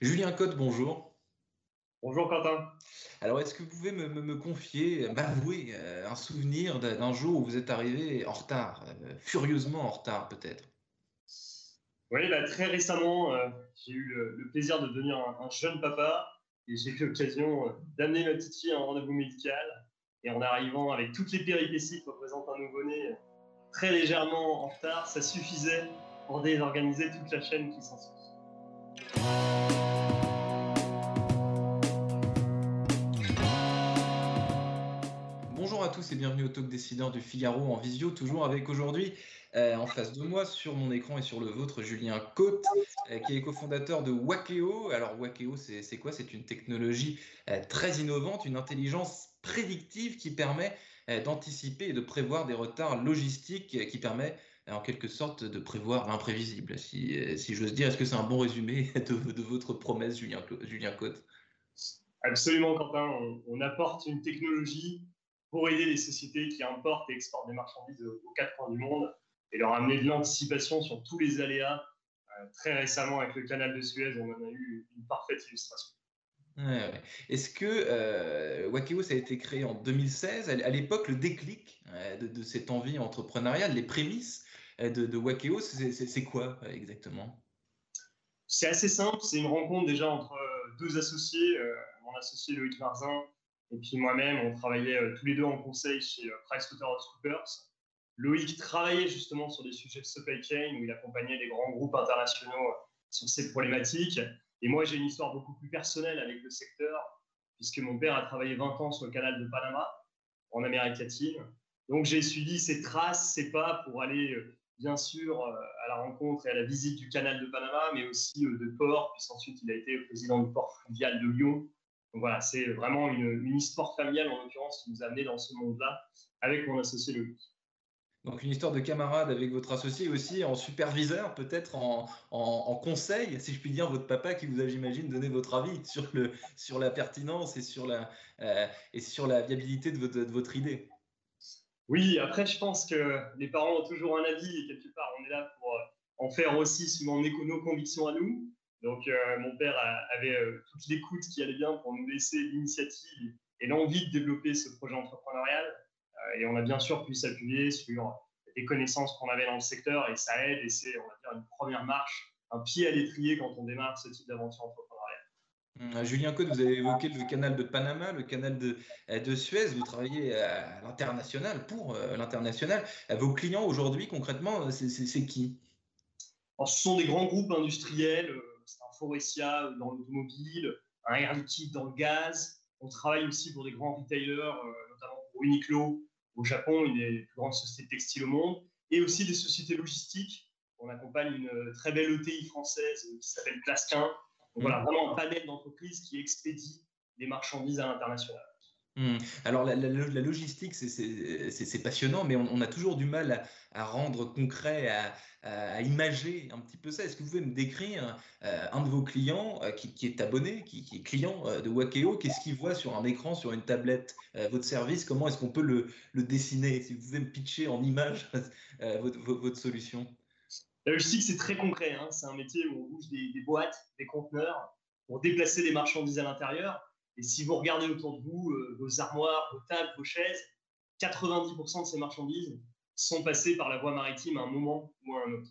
Julien Cotte, bonjour. Bonjour Quentin. Alors, est-ce que vous pouvez me, me- me confier, m'avouer euh, un souvenir d'un jour où vous êtes arrivé en retard, euh, furieusement en retard peut-être? Oui, bah, très récemment, euh, j'ai eu le, le plaisir de devenir un, un jeune papa et j'ai eu l'occasion euh, d'amener ma petite fille à un rendez-vous médical. Et en arrivant avec toutes les péripéties que représente un nouveau-né, très légèrement en retard, ça suffisait pour désorganiser toute la chaîne qui s'ensuit. Bonjour à tous et bienvenue au Talk Décideur du Figaro en visio, toujours avec aujourd'hui euh, en face de moi, sur mon écran et sur le vôtre, Julien Côte, euh, qui est cofondateur de Wakeo. Alors Wakeo, c'est quoi? C'est une technologie euh, très innovante, une intelligence prédictive qui permet d'anticiper et de prévoir des retards logistiques, qui permet en quelque sorte de prévoir l'imprévisible, si, si j'ose dire. Est-ce que c'est un bon résumé de, votre promesse, Julien, Julien Côte? Absolument, Quentin. On apporte une technologie pour aider les sociétés qui importent et exportent des marchandises aux, quatre coins du monde et leur amener de l'anticipation sur tous les aléas. Euh, très récemment, avec le canal de Suez, on en a eu une parfaite illustration. Ouais, ouais. Est-ce que euh, ça a été créé en 2016 À l'époque, le déclic euh, de, de cette envie entrepreneuriale, les prémices euh, de, de Wakeo, c'est quoi exactement? C'est assez simple, c'est une rencontre déjà entre deux associés, mon associé Loïc Marzin et puis moi-même. On travaillait euh, tous les deux en conseil chez euh, PricewaterhouseCoopers. Loïc travaillait justement sur des sujets de supply chain où il accompagnait des grands groupes internationaux euh, sur ces problématiques. Et moi, j'ai une histoire beaucoup plus personnelle avec le secteur, puisque mon père a travaillé 20 ans sur le canal de Panama en Amérique latine. Donc, j'ai suivi ses traces, ses pas pour aller bien sûr à la rencontre et à la visite du canal de Panama, mais aussi de port, puisqu'ensuite il a été président du port fluvial de Lyon. Donc voilà, c'est vraiment une, une histoire familiale en l'occurrence qui nous a amenés dans ce monde-là avec mon associé Loïc. Donc une histoire de camarade avec votre associé aussi en superviseur, peut-être en, en- en conseil, si je puis dire, votre papa qui vous a, j'imagine, donné votre avis sur, le, sur la pertinence et sur la, euh, et sur la viabilité de votre, de votre idée. Oui, après je pense que les parents ont toujours un avis et quelque part on est là pour euh, en faire aussi nos nos convictions à nous. Donc euh, mon père a- avait euh, toute l'écoute qui allait bien pour nous laisser l'initiative et l'envie de développer ce projet entrepreneurial. Euh, et on a bien sûr pu s'appuyer sur les connaissances qu'on avait dans le secteur et ça aide et c'est, on va dire, une première marche, un pied à l'étrier quand on démarre ce type d'aventure entrepreneuriale. Hum, Julien Côte, vous avez évoqué le canal de Panama, le canal de, de Suez. Vous travaillez à l'international, pour l'international. Vos clients aujourd'hui, concrètement, c'est- qui? Alors, ce sont des grands groupes industriels, euh, dans l'automobile, un Air Liquide dans le gaz. On travaille aussi pour des grands retailers, euh, notamment pour Uniqlo au Japon, une des plus grandes sociétés textiles au monde, et aussi des sociétés logistiques. On accompagne une euh, très belle ETI française qui s'appelle Plasquin. Donc voilà, vraiment un panel d'entreprises qui expédie des marchandises à l'international. Hum, Alors la, logistique, c'est- passionnant, mais on, a toujours du mal à, rendre concret, à, à- imager un petit peu ça. Est-ce que vous pouvez me décrire euh, un de vos clients euh, qui, est abonné, qui, est client euh, de Wakeo, qu'est-ce qu'il voit sur un écran, sur une tablette, votre service? Comment est-ce qu'on peut le, dessiner? Si vous pouvez me pitcher en votre- votre solution. La logistique, c'est très concret. hein. C'est un métier où on bouge des, des boîtes, des conteneurs pour déplacer des marchandises à l'intérieur. Et si vous regardez autour de vous, euh, vos armoires, vos tables, vos chaises, 90% de ces marchandises sont passées par la voie maritime à un moment ou à un autre.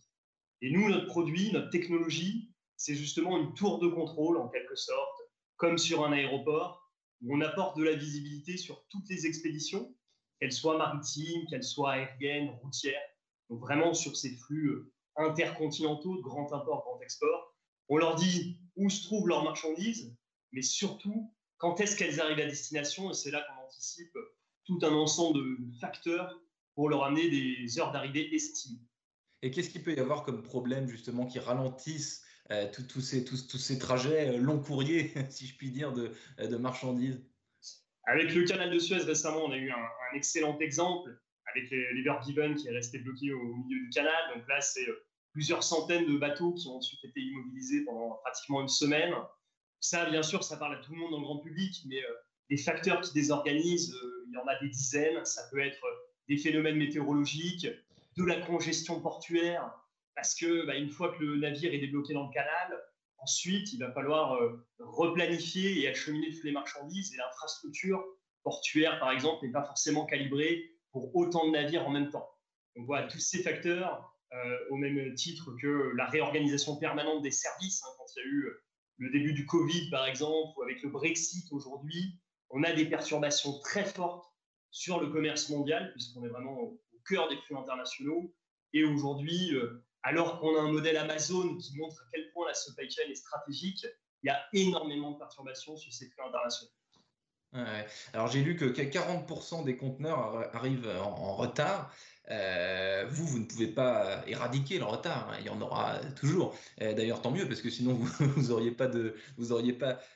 Et nous, notre produit, notre technologie, c'est justement une tour de contrôle en quelque sorte, comme sur un aéroport, où on apporte de la visibilité sur toutes les expéditions, qu'elles soient maritimes, qu'elles soient aériennes, routières, donc vraiment sur ces flux euh, intercontinentaux de grand import, grand export. On leur dit où se trouvent leurs marchandises, mais surtout quand est-ce qu'elles arrivent à destination, et c'est là qu'on anticipe tout un ensemble de facteurs pour leur amener des heures d'arrivée estimées. Et qu'est-ce qu'il peut y avoir comme problème justement qui ralentissent tous ces, tous, tous, ces trajets long courriers, si je puis dire, de, de marchandises? Avec le canal de Suez récemment, on a eu un, un excellent exemple avec l'Evergiven qui est resté bloqué au milieu du canal. Donc là, c'est plusieurs centaines de bateaux qui ont ensuite été immobilisés pendant pratiquement une semaine. Ça, bien sûr, ça parle à tout le monde le grand public, mais les facteurs qui désorganisent, il y en a des dizaines. Ça peut être des phénomènes météorologiques, de la congestion portuaire, parce que bah, une fois que le navire est débloqué dans le canal, ensuite il va falloir euh, replanifier et acheminer toutes les marchandises et l'infrastructure portuaire, par exemple, n'est pas forcément calibrée pour autant de navires en même temps. Donc voilà, tous ces facteurs, euh, au même titre que la réorganisation permanente des services, hein, quand il y a eu le début du Covid, par exemple, ou avec le Brexit aujourd'hui, on a des perturbations très fortes sur le commerce mondial, puisqu'on est vraiment au, cœur des flux internationaux. Et aujourd'hui, euh, alors qu'on a un modèle Amazon qui montre à quel point la supply chain est stratégique, il y a énormément de perturbations sur ces flux internationaux. Alors j'ai lu que 40% des conteneurs arrivent en retard. Euh, vous, vous ne pouvez pas éradiquer le retard. Hein, il y en aura toujours. Euh, d'ailleurs, tant mieux, parce que sinon, vous n'auriez pas,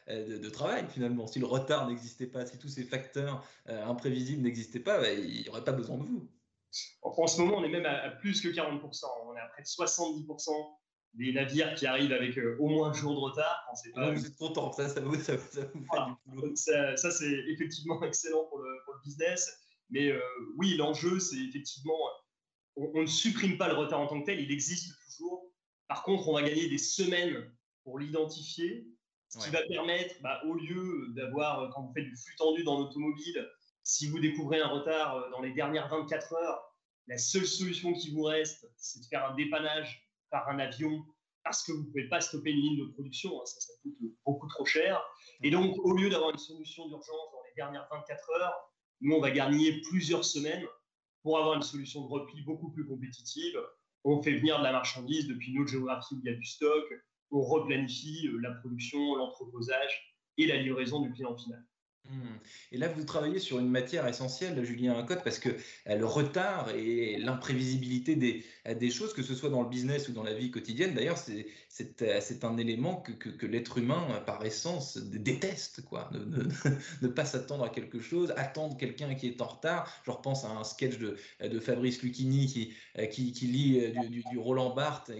euh, de, travail finalement. Si le retard n'existait pas, si tous ces facteurs imprévisibles n'existaient pas, bah, il n'y aurait pas besoin de vous. En, ce moment, on est même à, plus que 40%. On est à près de 70% des navires qui arrivent avec au moins un jour de retard. Pas... vous êtes content, ça, ça vous, ça, ça vous fait du boulot. Ça, ça c'est effectivement excellent pour le, pour le business. Mais euh, oui, l'enjeu, c'est effectivement, on, ne supprime pas le retard en tant que tel, il existe toujours. Par contre, on va gagner des semaines pour l'identifier, ce qui va permettre, bah, au lieu d'avoir, quand vous faites du flux tendu dans l'automobile, si vous découvrez un retard euh, dans les dernières 24 heures, la seule solution qui vous reste, c'est de faire un dépannage par un avion parce que vous ne pouvez pas stopper une ligne de production, hein, ça, coûte beaucoup trop cher. Et donc, au lieu d'avoir une solution d'urgence dans les dernières 24 heures, nous, on va gagner plusieurs semaines pour avoir une solution de repli beaucoup plus compétitive. On fait venir de la marchandise depuis notre géographie où il y a du stock. On replanifie euh, la production, l'entreposage et la livraison du client final. Mmh. Et là, vous travaillez sur une matière essentielle, Julien Cotte, parce que euh, le retard et l'imprévisibilité des, euh, des, choses, que ce soit dans le business ou dans la vie quotidienne, d'ailleurs, c'est euh, un élément que, l'être humain, par essence, déteste. Quoi. Ne, pas s'attendre à quelque chose, attendre quelqu'un qui est en retard. Je repense à un sketch de, Fabrice Lucchini qui, lit du, Roland Barthes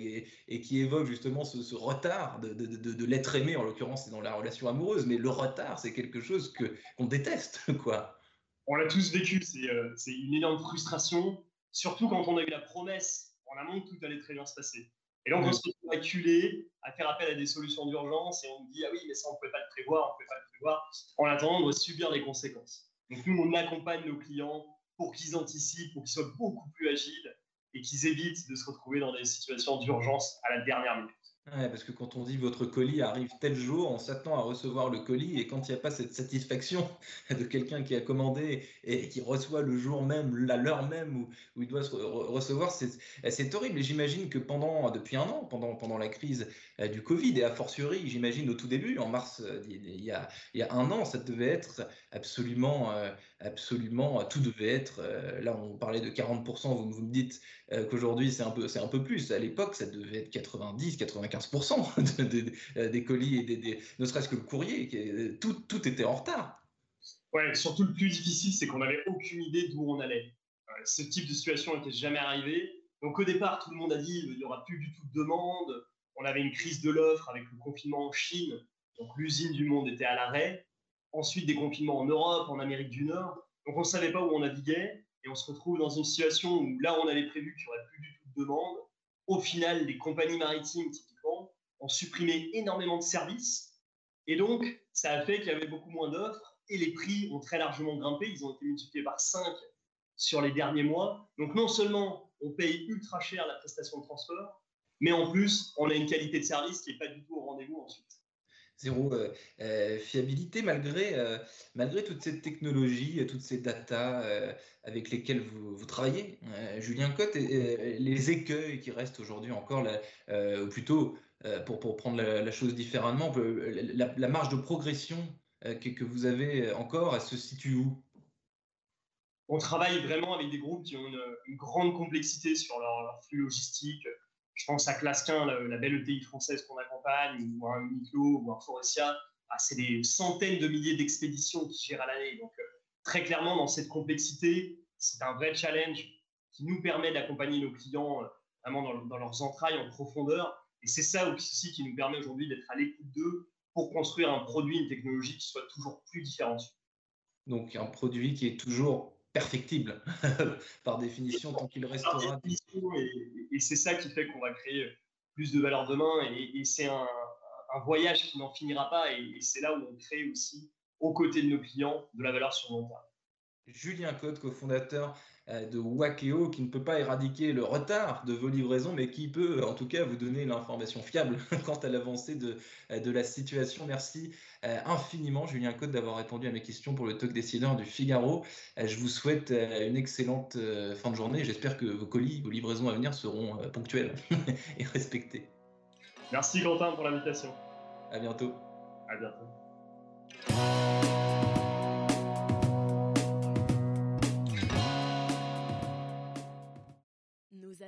et, qui évoque justement ce, retard de l'être aimé, en l'occurrence, c'est dans la relation amoureuse, mais le retard, c'est quelque chose que qu'on déteste, quoi. On l'a tous vécu, euh, c'est une énorme frustration, surtout quand on a eu la promesse en amont que tout allait très bien se passer. Et là, on se retrouve acculé, à faire appel à des solutions d'urgence, et on me dit, ah oui, mais ça, on ne pouvait pas le prévoir, on ne pouvait pas le prévoir. En attendant, on doit subir les conséquences. Donc nous, on accompagne nos clients pour qu'ils anticipent, pour qu'ils soient beaucoup plus agiles, et qu'ils évitent de se retrouver dans des situations d'urgence à la dernière minute. Ouais, parce que quand on dit votre colis arrive tel jour, on s'attend à recevoir le colis et quand il n'y a pas cette satisfaction de quelqu'un qui a commandé et qui reçoit le jour même, la l'heure même où, il doit se recevoir, c'est horrible. Et j'imagine que pendant, depuis un an, pendant, pendant la crise euh, du Covid et a fortiori, j'imagine au tout début, en mars, euh, il y, a, il y a un an, ça devait être absolument, euh, absolument, tout devait être, là on parlait de 40%, vous, vous me dites qu'aujourd'hui c'est un, peu, un peu plus. À l'époque, ça devait être 90, 95 15% des colis et des, ne serait-ce que le courrier, tout, tout était en retard. Ouais, surtout le plus difficile, c'est qu'on n'avait aucune idée d'où on allait. Euh, ce type de situation n'était jamais arrivé. Donc au départ, tout le monde a dit il n'y aura plus du tout de demande. On avait une crise de l'offre avec le confinement en Chine, donc l'usine du monde était à l'arrêt. Ensuite, des confinements en Europe, en Amérique du Nord. Donc on ne savait pas où on naviguait et on se retrouve dans une situation où là, on avait prévu qu'il n'y aurait plus du tout de demande. Au final, les compagnies maritimes, ont supprimé énormément de services. Et donc, ça a fait qu'il y avait beaucoup moins d'offres et les prix ont très largement grimpé. Ils ont été multipliés par 5 sur les derniers mois. Donc, non seulement on paye ultra cher la prestation de transport, mais en plus, on a une qualité de service qui n'est pas du tout au rendez-vous ensuite. Zéro euh, euh, fiabilité malgré, euh, malgré toute cette technologie, toutes ces datas avec lesquelles vous, travaillez. Julien Cotte, les écueils qui restent aujourd'hui encore, ou plutôt pour, pour, prendre la, chose différemment, la, marge de progression euh, que, vous avez encore, elle se situe où? On travaille vraiment avec des groupes qui ont une, grande complexité sur leur, flux logistique. Je pense à Clasquin, la, belle ETI française qu'on accompagne, ou un Uniqlo, ou un Forestia. Ah, c'est des centaines de milliers d'expéditions qui gèrent à l'année. Donc, euh, très clairement, dans cette complexité, c'est un vrai challenge qui nous permet d'accompagner nos clients euh, vraiment dans, leurs entrailles en profondeur. Et c'est ça aussi qui nous permet aujourd'hui d'être à l'écoute d'eux pour construire un produit, une technologie qui soit toujours plus différenciée. Donc un produit qui est toujours perfectible par définition tant qu'il restera. Et, et c'est ça qui fait qu'on va créer plus de valeur demain. Et, et c'est un, un, voyage qui n'en finira pas. Et, c'est là où on crée aussi, aux côtés de nos clients, de la valeur sur long terme. Julien Cotte, cofondateur euh, de Wakeo, qui ne peut pas éradiquer le retard de vos livraisons, mais qui peut en tout cas vous donner l'information fiable quant à l'avancée de, euh, de, la situation. Merci euh, infiniment, Julien Cotte, d'avoir répondu à mes questions pour le talk décideur du Figaro. Je vous souhaite une excellente fin de journée. J'espère que vos colis, vos livraisons à venir seront ponctuelles et respectées. Merci Quentin pour l'invitation. À bientôt. À bientôt.